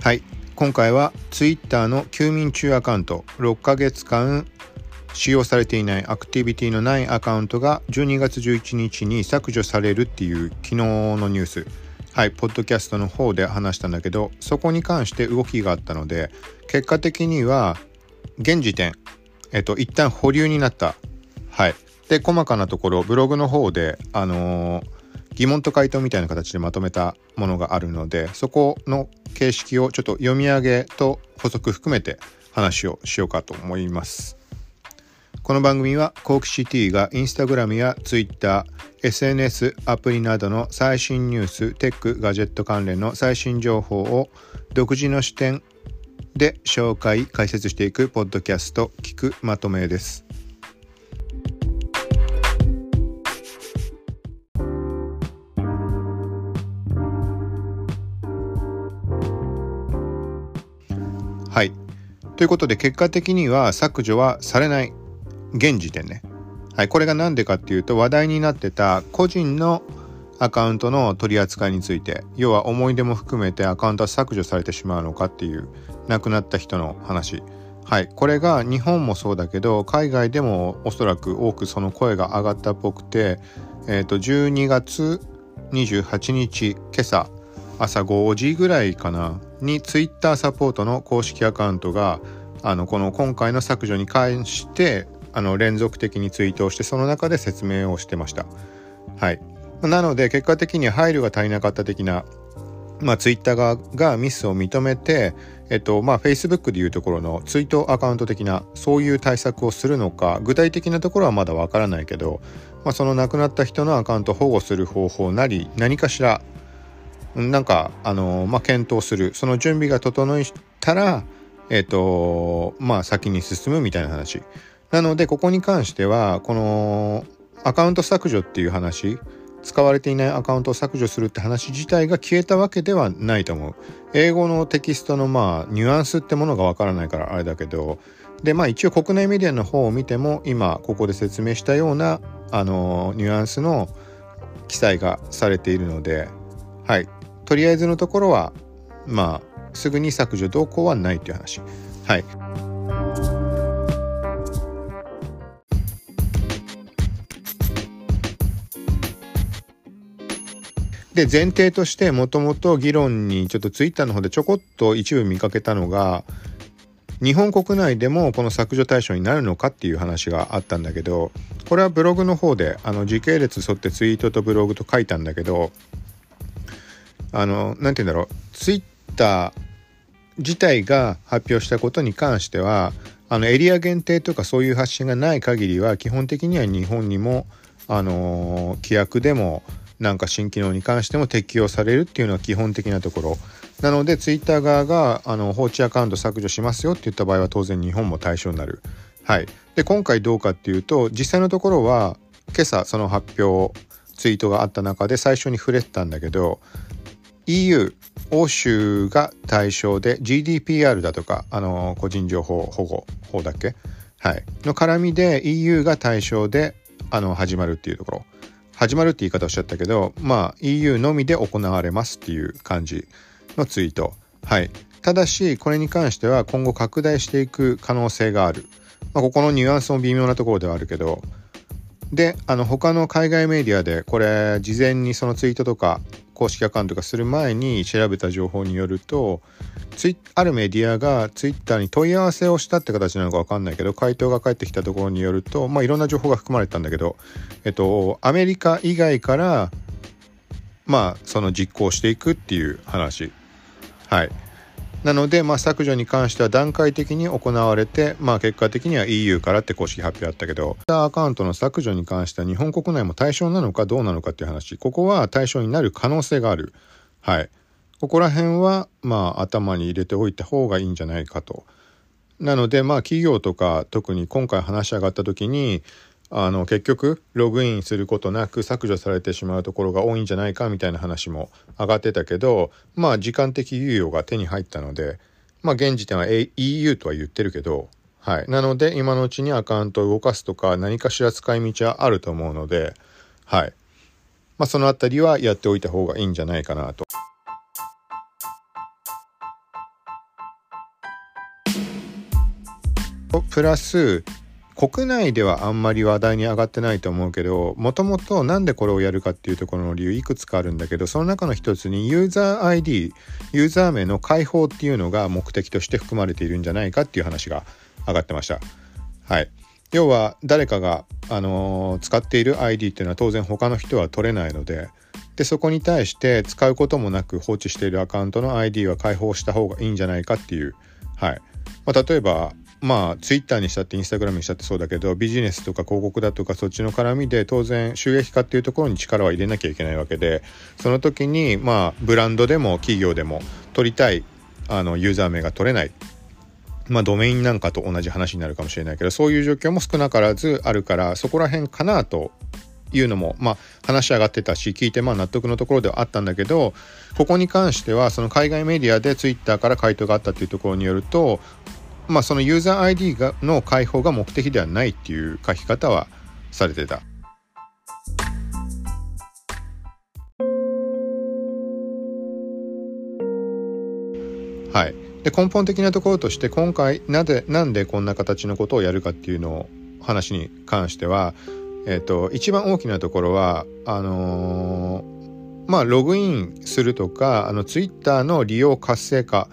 はい。今回は Twitter の休眠中アカウント。6ヶ月間使用されていない。アクティビティのないアカウントが12月11日に削除されるっていう昨日のニュース。はい。ポッドキャストの方で話したんだけどそこに関して動きがあったので結果的には現時点えっと一旦保留になった。はい。で細かなところブログの方であのー疑問と回答みたいな形でまとめたものがあるのでそこの形式をちょっと読み上げと補足含めて話をしようかと思います。この番組はコークシティがインスタグラムやツイッター SNS アプリなどの最新ニューステックガジェット関連の最新情報を独自の視点で紹介解説していくポッドキャスト聞くまとめです。ということで結果的には削除はされない。現時点ね。はいこれが何でかっていうと話題になってた個人のアカウントの取り扱いについて要は思い出も含めてアカウントは削除されてしまうのかっていう亡くなった人の話。はいこれが日本もそうだけど海外でもおそらく多くその声が上がったっぽくてえっ、ー、と12月28日今朝朝5時ぐらいかな。に Twitter サポートの公式アカウントがあのこの今回の削除に関してあの連続的にツイートをしてその中で説明をしてました。はい、なので結果的に配慮が足りなかった的な、まあ、ツイッター側がミスを認めて、えっとまあ、Facebook でいうところのツイートアカウント的なそういう対策をするのか具体的なところはまだわからないけど、まあ、その亡くなった人のアカウントを保護する方法なり何かしらなんかあの、まあ、検討する。その準備が整いたらえっ、とまあ先に進むみたいな話。なのでここに関してはこのアカウント削除っていう話使われていないアカウントを削除するって話自体が消えたわけではないと思う。英語のテキストのまあニュアンスってものがわからないからあれだけど。でまあ一応国内メディアの方を見ても今ここで説明したようなあのニュアンスの記載がされているのではい。とりあえずのところはまあすぐに削除動向はないという話。はい。で前提としてもともと議論にちょっとツイッターの方でちょこっと一部見かけたのが日本国内でもこの削除対象になるのかっていう話があったんだけどこれはブログの方であの時系列沿ってツイートとブログと書いたんだけどあの何て言うんだろう。ツイッター自体が発表したことに関してはあのエリア限定とかそういう発信がない限りは基本的には日本にもあの規約でもなんか新機能に関しても適用されるっていうのは基本的なところ。なのでツイッター側があの放置アカウント削除しますよって言った場合は当然日本も対象になる。はい、で今回どうかっていうと実際のところは今朝その発表ツイートがあった中で最初に触れてたんだけど EU 欧州が対象で GDPR だとかあの個人情報保護法だっけ？はい。の絡みで EU が対象であの始まるっていうところ。始まるって言い方をおっしゃったけどまあ EU のみで行われますっていう感じのツイート。はい。ただしこれに関しては今後拡大していく可能性がある、まあ、ここのニュアンスも微妙なところではあるけど。であの他の海外メディアでこれ事前にそのツイートとか公式アカウントがする前に調べた情報によるとツイあるメディアがツイッターに問い合わせをしたって形なのか分かんないけど回答が返ってきたところによるとまあいろんな情報が含まれたんだけどえっとアメリカ以外からまあその実行していくっていう話。はい。なので、まあ、削除に関しては段階的に行われて、まあ、結果的には EU からって公式発表あったけど、アカウントの削除に関しては日本国内も対象なのかどうなのかっていう話、ここは対象になる可能性がある。はい。ここら辺は、まあ、頭に入れておいた方がいいんじゃないかと。なので、まあ、企業とか、特に今回話し上がった時に、あの結局ログインすることなく削除されてしまうところが多いんじゃないかみたいな話も上がってたけどまあ時間的猶予が手に入ったのでまあ現時点は、A、EU とは言ってるけどはいなので今のうちにアカウントを動かすとか何かしら使い道はあると思うのではいまあその辺りはやっておいた方がいいんじゃないかなと。プラス国内ではあんまり話題に上がってないと思うけどもともと何でこれをやるかっていうところの理由いくつかあるんだけどその中の一つにユーザー ID ユーザー名の開放っていうのが目的として含まれているんじゃないかっていう話が上がってました。はい、要は誰かが、あのー、使っている ID っていうのは当然他の人は取れないのででそこに対して使うこともなく放置しているアカウントの ID は開放した方がいいんじゃないかっていう、はい。まあ、例えばまあツイッターにしたってインスタグラムにしたってそうだけどビジネスとか広告だとかそっちの絡みで当然収益化っていうところに力は入れなきゃいけないわけでその時にまあブランドでも企業でも取りたいあのユーザー名が取れない。まあドメインなんかと同じ話になるかもしれないけどそういう状況も少なからずあるからそこら辺かなというのも、まあ、話し上がってたし聞いてまあ納得のところではあったんだけどここに関してはその海外メディアでツイッターから回答があったっていうところによるとまあ、そのユーザー ID がの開放が目的ではないっていう書き方はされてた。はい、で根本的なところとして今回なぜなんでこんな形のことをやるかっていうのを話に関しては、えーと、一番大きなところはあのー、まあログインするとかあのツイッターの利用活性化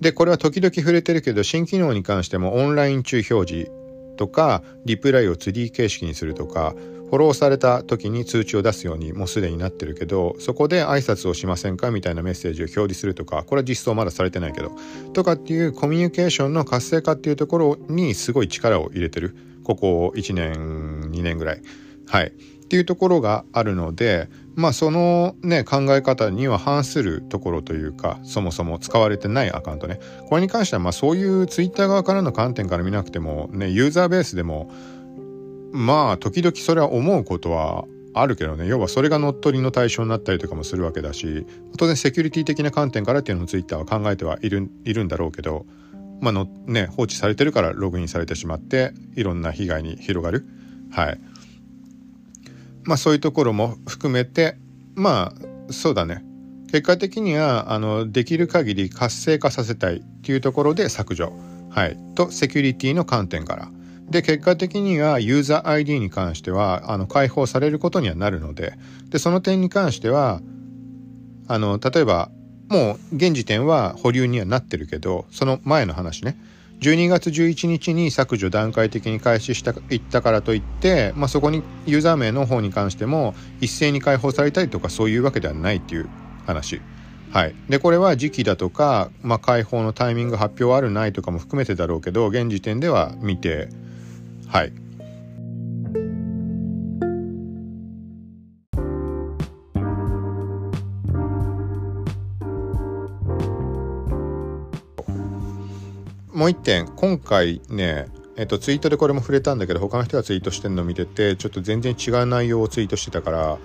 で、これは時々触れてるけど、新機能に関してもオンライン中表示とか、リプライをツリー形式にするとか、フォローされた時に通知を出すようにもうすでになってるけど、そこで挨拶をしませんかみたいなメッセージを表示するとか、これは実装まだされてないけど、とかっていうコミュニケーションの活性化っていうところにすごい力を入れてる。ここ1年、2年ぐらい。はい。っていうところがあるので、まあそのね考え方には反するところというかそもそも使われてないアカウントね。これに関してはまあそういうツイッター側からの観点から見なくてもねユーザーベースでもまあ時々それは思うことはあるけどね。要はそれが乗っ取りの対象になったりとかもするわけだし当然セキュリティ的な観点からっていうのもツイッターは考えてはいるいるんだろうけどまあのね放置されてるからログインされてしまっていろんな被害に広がる。はい。まあそういうところも含めてまあそうだね。結果的にはあのできる限り活性化させたいっていうところで削除、はい、とセキュリティの観点から。で結果的にはユーザー ID に関してはあの開放されることにはなるので。でその点に関してはあの例えばもう現時点は保留にはなってるけどその前の話ね。12月11日に削除段階的に開始したいったからといって、まあ、そこにユーザー名の方に関しても一斉に解放されたりとかそういうわけではないっていう話。はい、でこれは時期だとか、まあ、開放のタイミング発表あるないとかも含めてだろうけど現時点では見てはい。もう一点今回ねえっと、ツイートでこれも触れたんだけど他の人がツイートしてるの見ててちょっと全然違う内容をツイートしてたから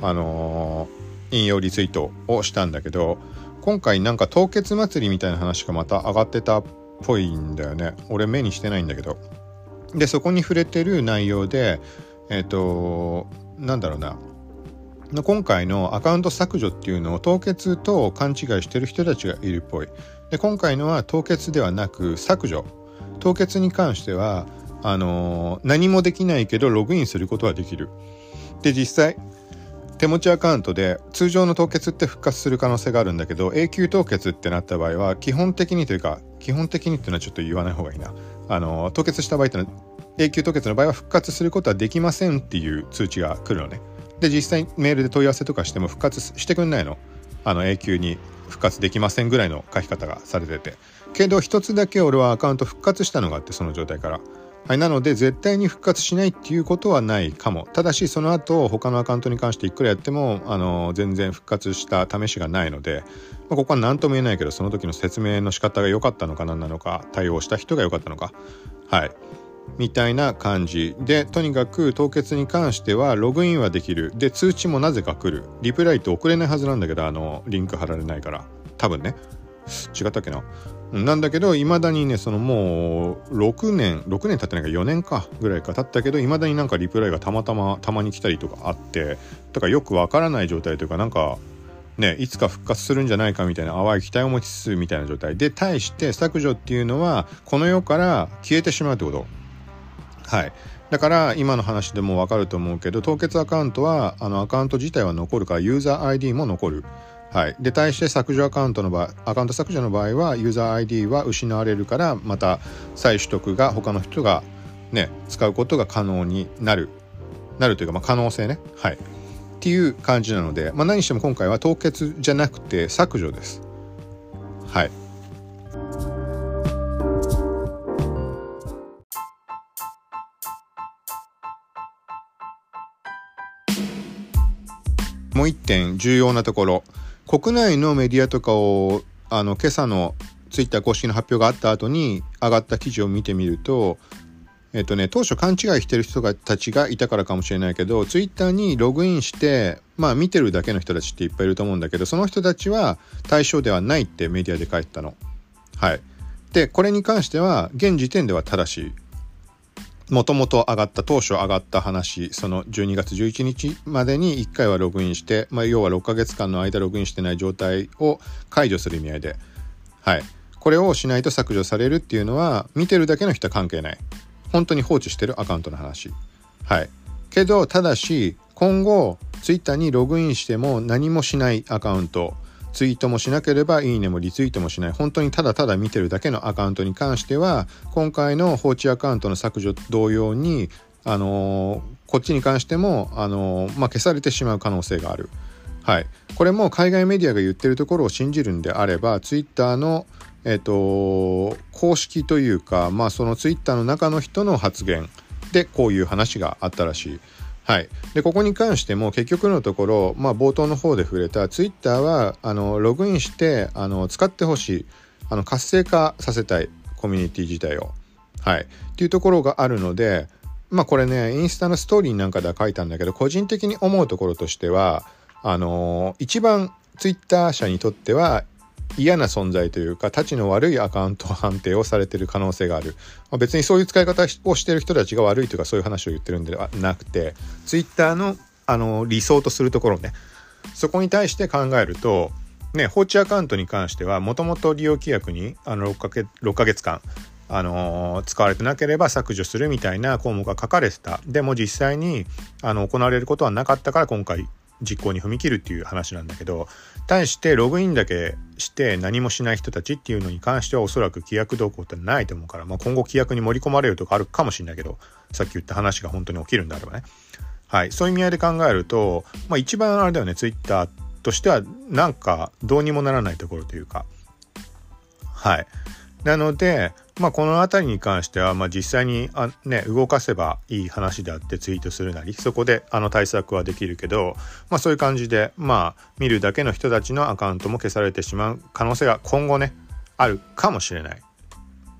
あのー、引用リツイートをしたんだけど今回なんか凍結祭りみたいな話がまた上がってたっぽいんだよね。俺目にしてないんだけど。でそこに触れてる内容でえっ、となんだろうな。今回のアカウント削除っていうのを凍結と勘違いしてる人たちがいるっぽい。で今回のは凍結ではなく削除。凍結に関してはあのー、何もできないけどログインすることはできる。で実際手持ちアカウントで通常の凍結って復活する可能性があるんだけど永久凍結ってなった場合は基本的にというか基本的にっていうのはちょっと言わない方がいいな。あの、凍結した場合ってのは永久凍結の場合は復活することはできませんっていう通知が来るのね。で実際メールで問い合わせとかしても復活してくんないの。あの永久に復活できませんぐらいの書き方がされてて。けど一つだけ俺はアカウント復活したのがあってその状態から。はい、なので絶対に復活しないっていうことはないかも。ただしその後他のアカウントに関していくらやってもあの全然復活した試しがないので、まあ、ここは何とも言えないけどその時の説明の仕方が良かったのか何なのか対応した人が良かったのか。はい。みたいな感じ。でとにかく凍結に関してはログインはできる。で通知もなぜか来る。リプライって送れないはずなんだけどあのリンク貼られないから。多分ね。違ったっけな。なんだけどいまだにねそのもう6年6年経ってないか4年かぐらいか経ったけどいまだになんかリプライがたまたまたまに来たりとかあって。だからよくわからない状態というかなんかね、いつか復活するんじゃないかみたいな淡い期待を持ちつつみたいな状態。で対して削除っていうのはこの世から消えてしまうってこと。はい。だから今の話でもわかると思うけど凍結アカウントはあのアカウント自体は残るからユーザー ID も残る。はい、で対して削除アカウントの場合アカウント削除の場合はユーザー ID は失われるからまた再取得が他の人がね使うことが可能になる。なるというか、まあ、可能性ね。はい。っていう感じなので、まあ、何しても今回は凍結じゃなくて削除です。はい。もう一点重要なところ国内のメディアとかをあの今朝のツイッター公式の発表があった後に上がった記事を見てみるとえっとね、当初勘違いしてる人がたちがいたからかもしれないけど、ツイッターにログインして、まあ見てるだけの人たちっていっぱいいると思うんだけど、その人たちは対象ではないってメディアで書いてたの。はい。で、これに関しては、現時点では正しい。もともと上がった当初上がった話その12月11日までに1回はログインして、まあ、要は6ヶ月間の間ログインしてない状態を解除する意味合いではいこれをしないと削除されるっていうのは見てるだけの人は関係ない本当に放置してるアカウントの話。はい。けど、ただし、今後、ツイッターにログインしても何もしないアカウント、ツイートもしなければいいねもリツイートもしない、本当にただただ見てるだけのアカウントに関しては、今回の放置アカウントの削除同様に、あの、こっちに関しても、あの、まあ、消されてしまう可能性がある。はい。これも海外メディアが言ってるところを信じるんであれば、ツイッターのえっ、と、公式というか、まあそのツイッターの中の人の発言でこういう話があったらしい。はい、でここに関しても結局のところ、まあ、冒頭の方で触れたツイッターはあのログインしてあの使ってほしいあの活性化させたいコミュニティ自体を。はい、っていうところがあるのでまあこれねインスタのストーリーなんかでは書いたんだけど個人的に思うところとしてはあの一番ツイッター社にとっては嫌な存在というか、たちの悪いアカウント判定をされている可能性がある。まあ、別にそういう使い方をしている人たちが悪いというか、そういう話を言ってるんではなくて、ツイッターのあの理想とするところね、そこに対して考えると、ね、放置アカウントに関しては、もともと利用規約にあの 6, か月6ヶ月間、あのー、使われてなければ削除するみたいな項目が書かれてた。でも実際にあの行われることはなかったから今回実行に踏み切るっていう話なんだけど対してログインだけして何もしない人たちっていうのに関してはおそらく規約動向ってないと思うから、まあ、今後規約に盛り込まれるとかあるかもしれないけどさっき言った話が本当に起きるんであればね。はい。そういう意味合いで考えると、まあ、一番あれだよねツイッターとしてはなんかどうにもならないところというか。はい。なのでまあ、この辺りに関しては、まあ、実際にあ、ね、動かせばいい話であってツイートするなりそこであの対策はできるけど、まあ、そういう感じで、まあ、見るだけの人たちのアカウントも消されてしまう可能性が今後ねあるかもしれない。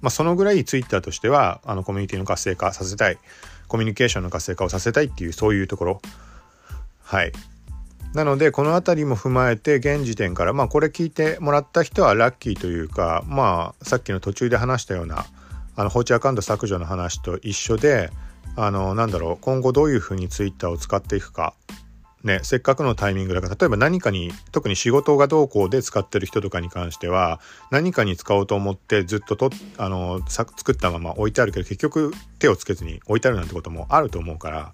まあ、そのぐらいツイッターとしてはあのコミュニティの活性化させたいコミュニケーションの活性化をさせたいっていうそういうところはいなのでこの辺りも踏まえて現時点からまあこれ聞いてもらった人はラッキーというかまあさっきの途中で話したようなあの放置アカウント削除の話と一緒であのなんだろう今後どういうふうにツイッターを使っていくか。ね、せっかくのタイミングだから例えば何かに特に仕事がどうこうで使ってる人とかに関しては何かに使おうと思ってずっととあの作ったまま置いてあるけど結局手をつけずに置いてあるなんてこともあると思うから、ま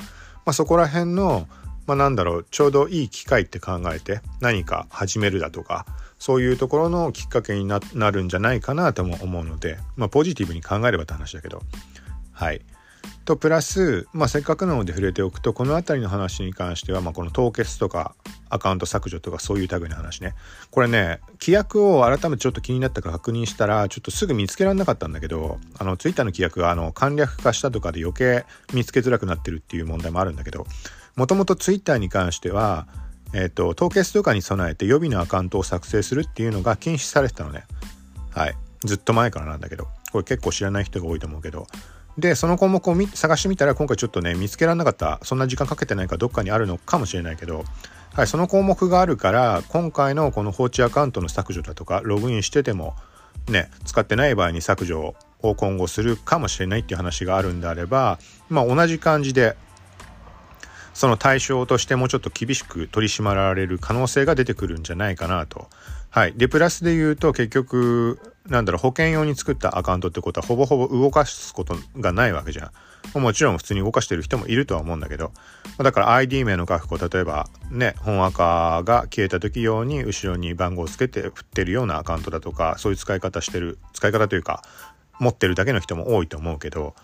あ、そこら辺のまあ、なんだろうちょうどいい機会って考えて何か始めるだとかそういうところのきっかけになるんじゃないかなとも思うので、まあ、ポジティブに考えればって話だけどはい。とプラス、まあ、せっかくなので触れておくとこの辺りの話に関しては、まあ、この凍結とかアカウント削除とかそういう類の話ねこれね規約を改めてちょっと気になったか確認したらちょっとすぐ見つけられなかったんだけどあのツイッターの規約があの簡略化したとかで余計見つけづらくなってるっていう問題もあるんだけどもともとツイッターに関しては、えっ、ー、と、凍結とかに備えて予備のアカウントを作成するっていうのが禁止されてたのね。はい。ずっと前からなんだけど。これ結構知らない人が多いと思うけど。で、その項目を探してみたら今回ちょっとね、見つけられなかった。そんな時間かけてないかどっかにあるのかもしれないけど、はい、その項目があるから、今回のこの放置アカウントの削除だとか、ログインしてても、ね、使ってない場合に削除を今後するかもしれないっていう話があるんであれば、まあ同じ感じでその対象としてもちょっと厳しく取り締まられる可能性が出てくるんじゃないかなと。はい。で、プラスで言うと結局、なんだろう、保険用に作ったアカウントってことはほぼほぼ動かすことがないわけじゃん。もちろん普通に動かしてる人もいるとは思うんだけど、だから ID 名の確保、例えばね、本赤が消えた時用に後ろに番号をつけて振ってるようなアカウントだとか、そういう使い方してる、使い方というか、持ってるだけの人も多いと思うけど、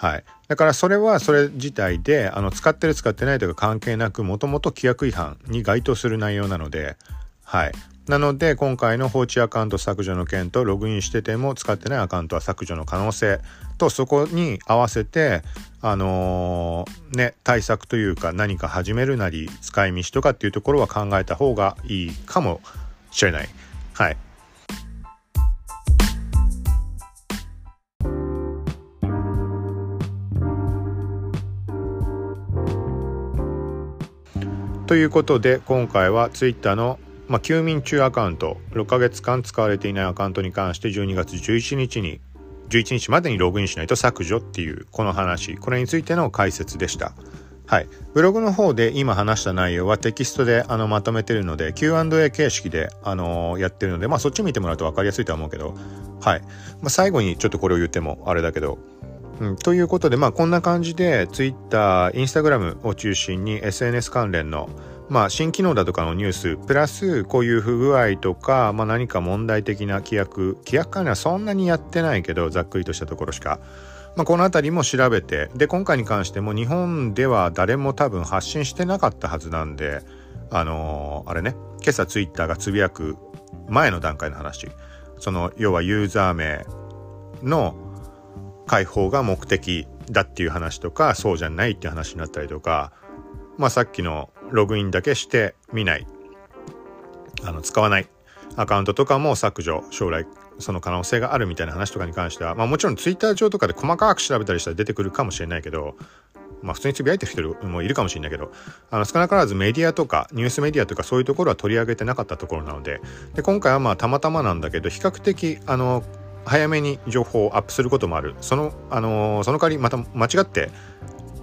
はい。だからそれはそれ自体で、あの、使ってる使ってないとか関係なく、もともと規約違反に該当する内容なので、はい。なので、今回の放置アカウント削除の件と、ログインしてても使ってないアカウントは削除の可能性と、そこに合わせて、あのー、ね、対策というか何か始めるなり、使い道とかっていうところは考えた方がいいかもしれない。はい。ということで今回は Twitter の、まあ、休眠中アカウント6ヶ月間使われていないアカウントに関して12月11日に11日までにログインしないと削除っていうこの話これについての解説でした。はい。ブログの方で今話した内容はテキストであのまとめてるので Q&A 形式であの、やってるのでまあそっち見てもらうと分かりやすいとは思うけどはい。まあ、最後にちょっとこれを言ってもあれだけどうん、ということで、まあ、こんな感じで Twitter、Instagram を中心に SNS 関連の、まあ、新機能だとかのニュース、プラスこういう不具合とか、まあ、何か問題的な規約、規約関連はそんなにやってないけど、ざっくりとしたところしか。まあ、この辺りも調べて、で、今回に関しても日本では誰も多分発信してなかったはずなんで、あのー、あれね、今朝 Twitter がつぶやく前の段階の話。その、要はユーザー名の解放が目的だっていう話とかそうじゃないっていう話になったりとかまあさっきのログインだけして見ない。あの使わない。アカウントとかも削除将来その可能性があるみたいな話とかに関しては、まあ、もちろんツイッター上とかで細かく調べたりしたら出てくるかもしれないけどまあ普通につぶやいてる人もいるかもしれないけど、あの少なからずメディアとかニュースメディアとかそういうところは取り上げてなかったところなので、で今回はまあたまたまなんだけど、比較的あの早めに情報をアップすることもある。その,、あの、その代わりまた間違って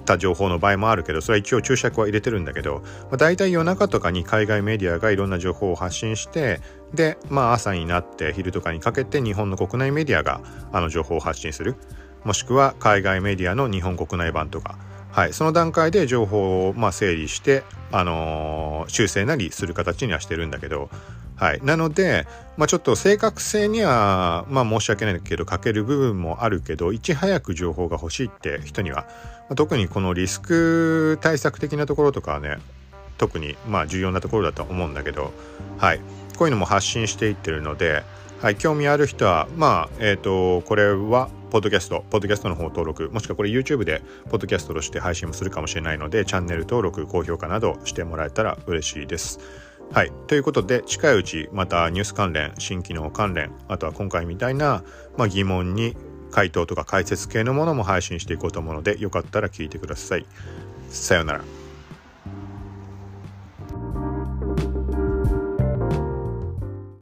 た情報の場合もあるけどそれは一応注釈は入れてるんだけど、まあ、大体夜中とかに海外メディアがいろんな情報を発信してでまあ朝になって昼とかにかけて日本の国内メディアがあの情報を発信する。もしくは海外メディアの日本国内版とか、はい、その段階で情報をま整理して、あのー、修正なりする形にはしてるんだけどはい。なので、まあ、ちょっと正確性には、まあ、申し訳ないけど、欠ける部分もあるけど、いち早く情報が欲しいって人には、まあ、特にこのリスク対策的なところとかはね、特に、まあ、重要なところだと思うんだけど、はい。こういうのも発信していってるので、はい、興味ある人は、まあ、えっ、ー、と、これは、ポッドキャスト、ポッドキャストの方登録、もしくはこれ YouTube でポッドキャストとして配信もするかもしれないので、チャンネル登録、高評価などしてもらえたら嬉しいです。はい。ということで、近いうちまたニュース関連、新機能関連、あとは今回みたいな、まあ、疑問に回答とか解説系のものも配信していこうと思うので、よかったら聞いてください。さようなら。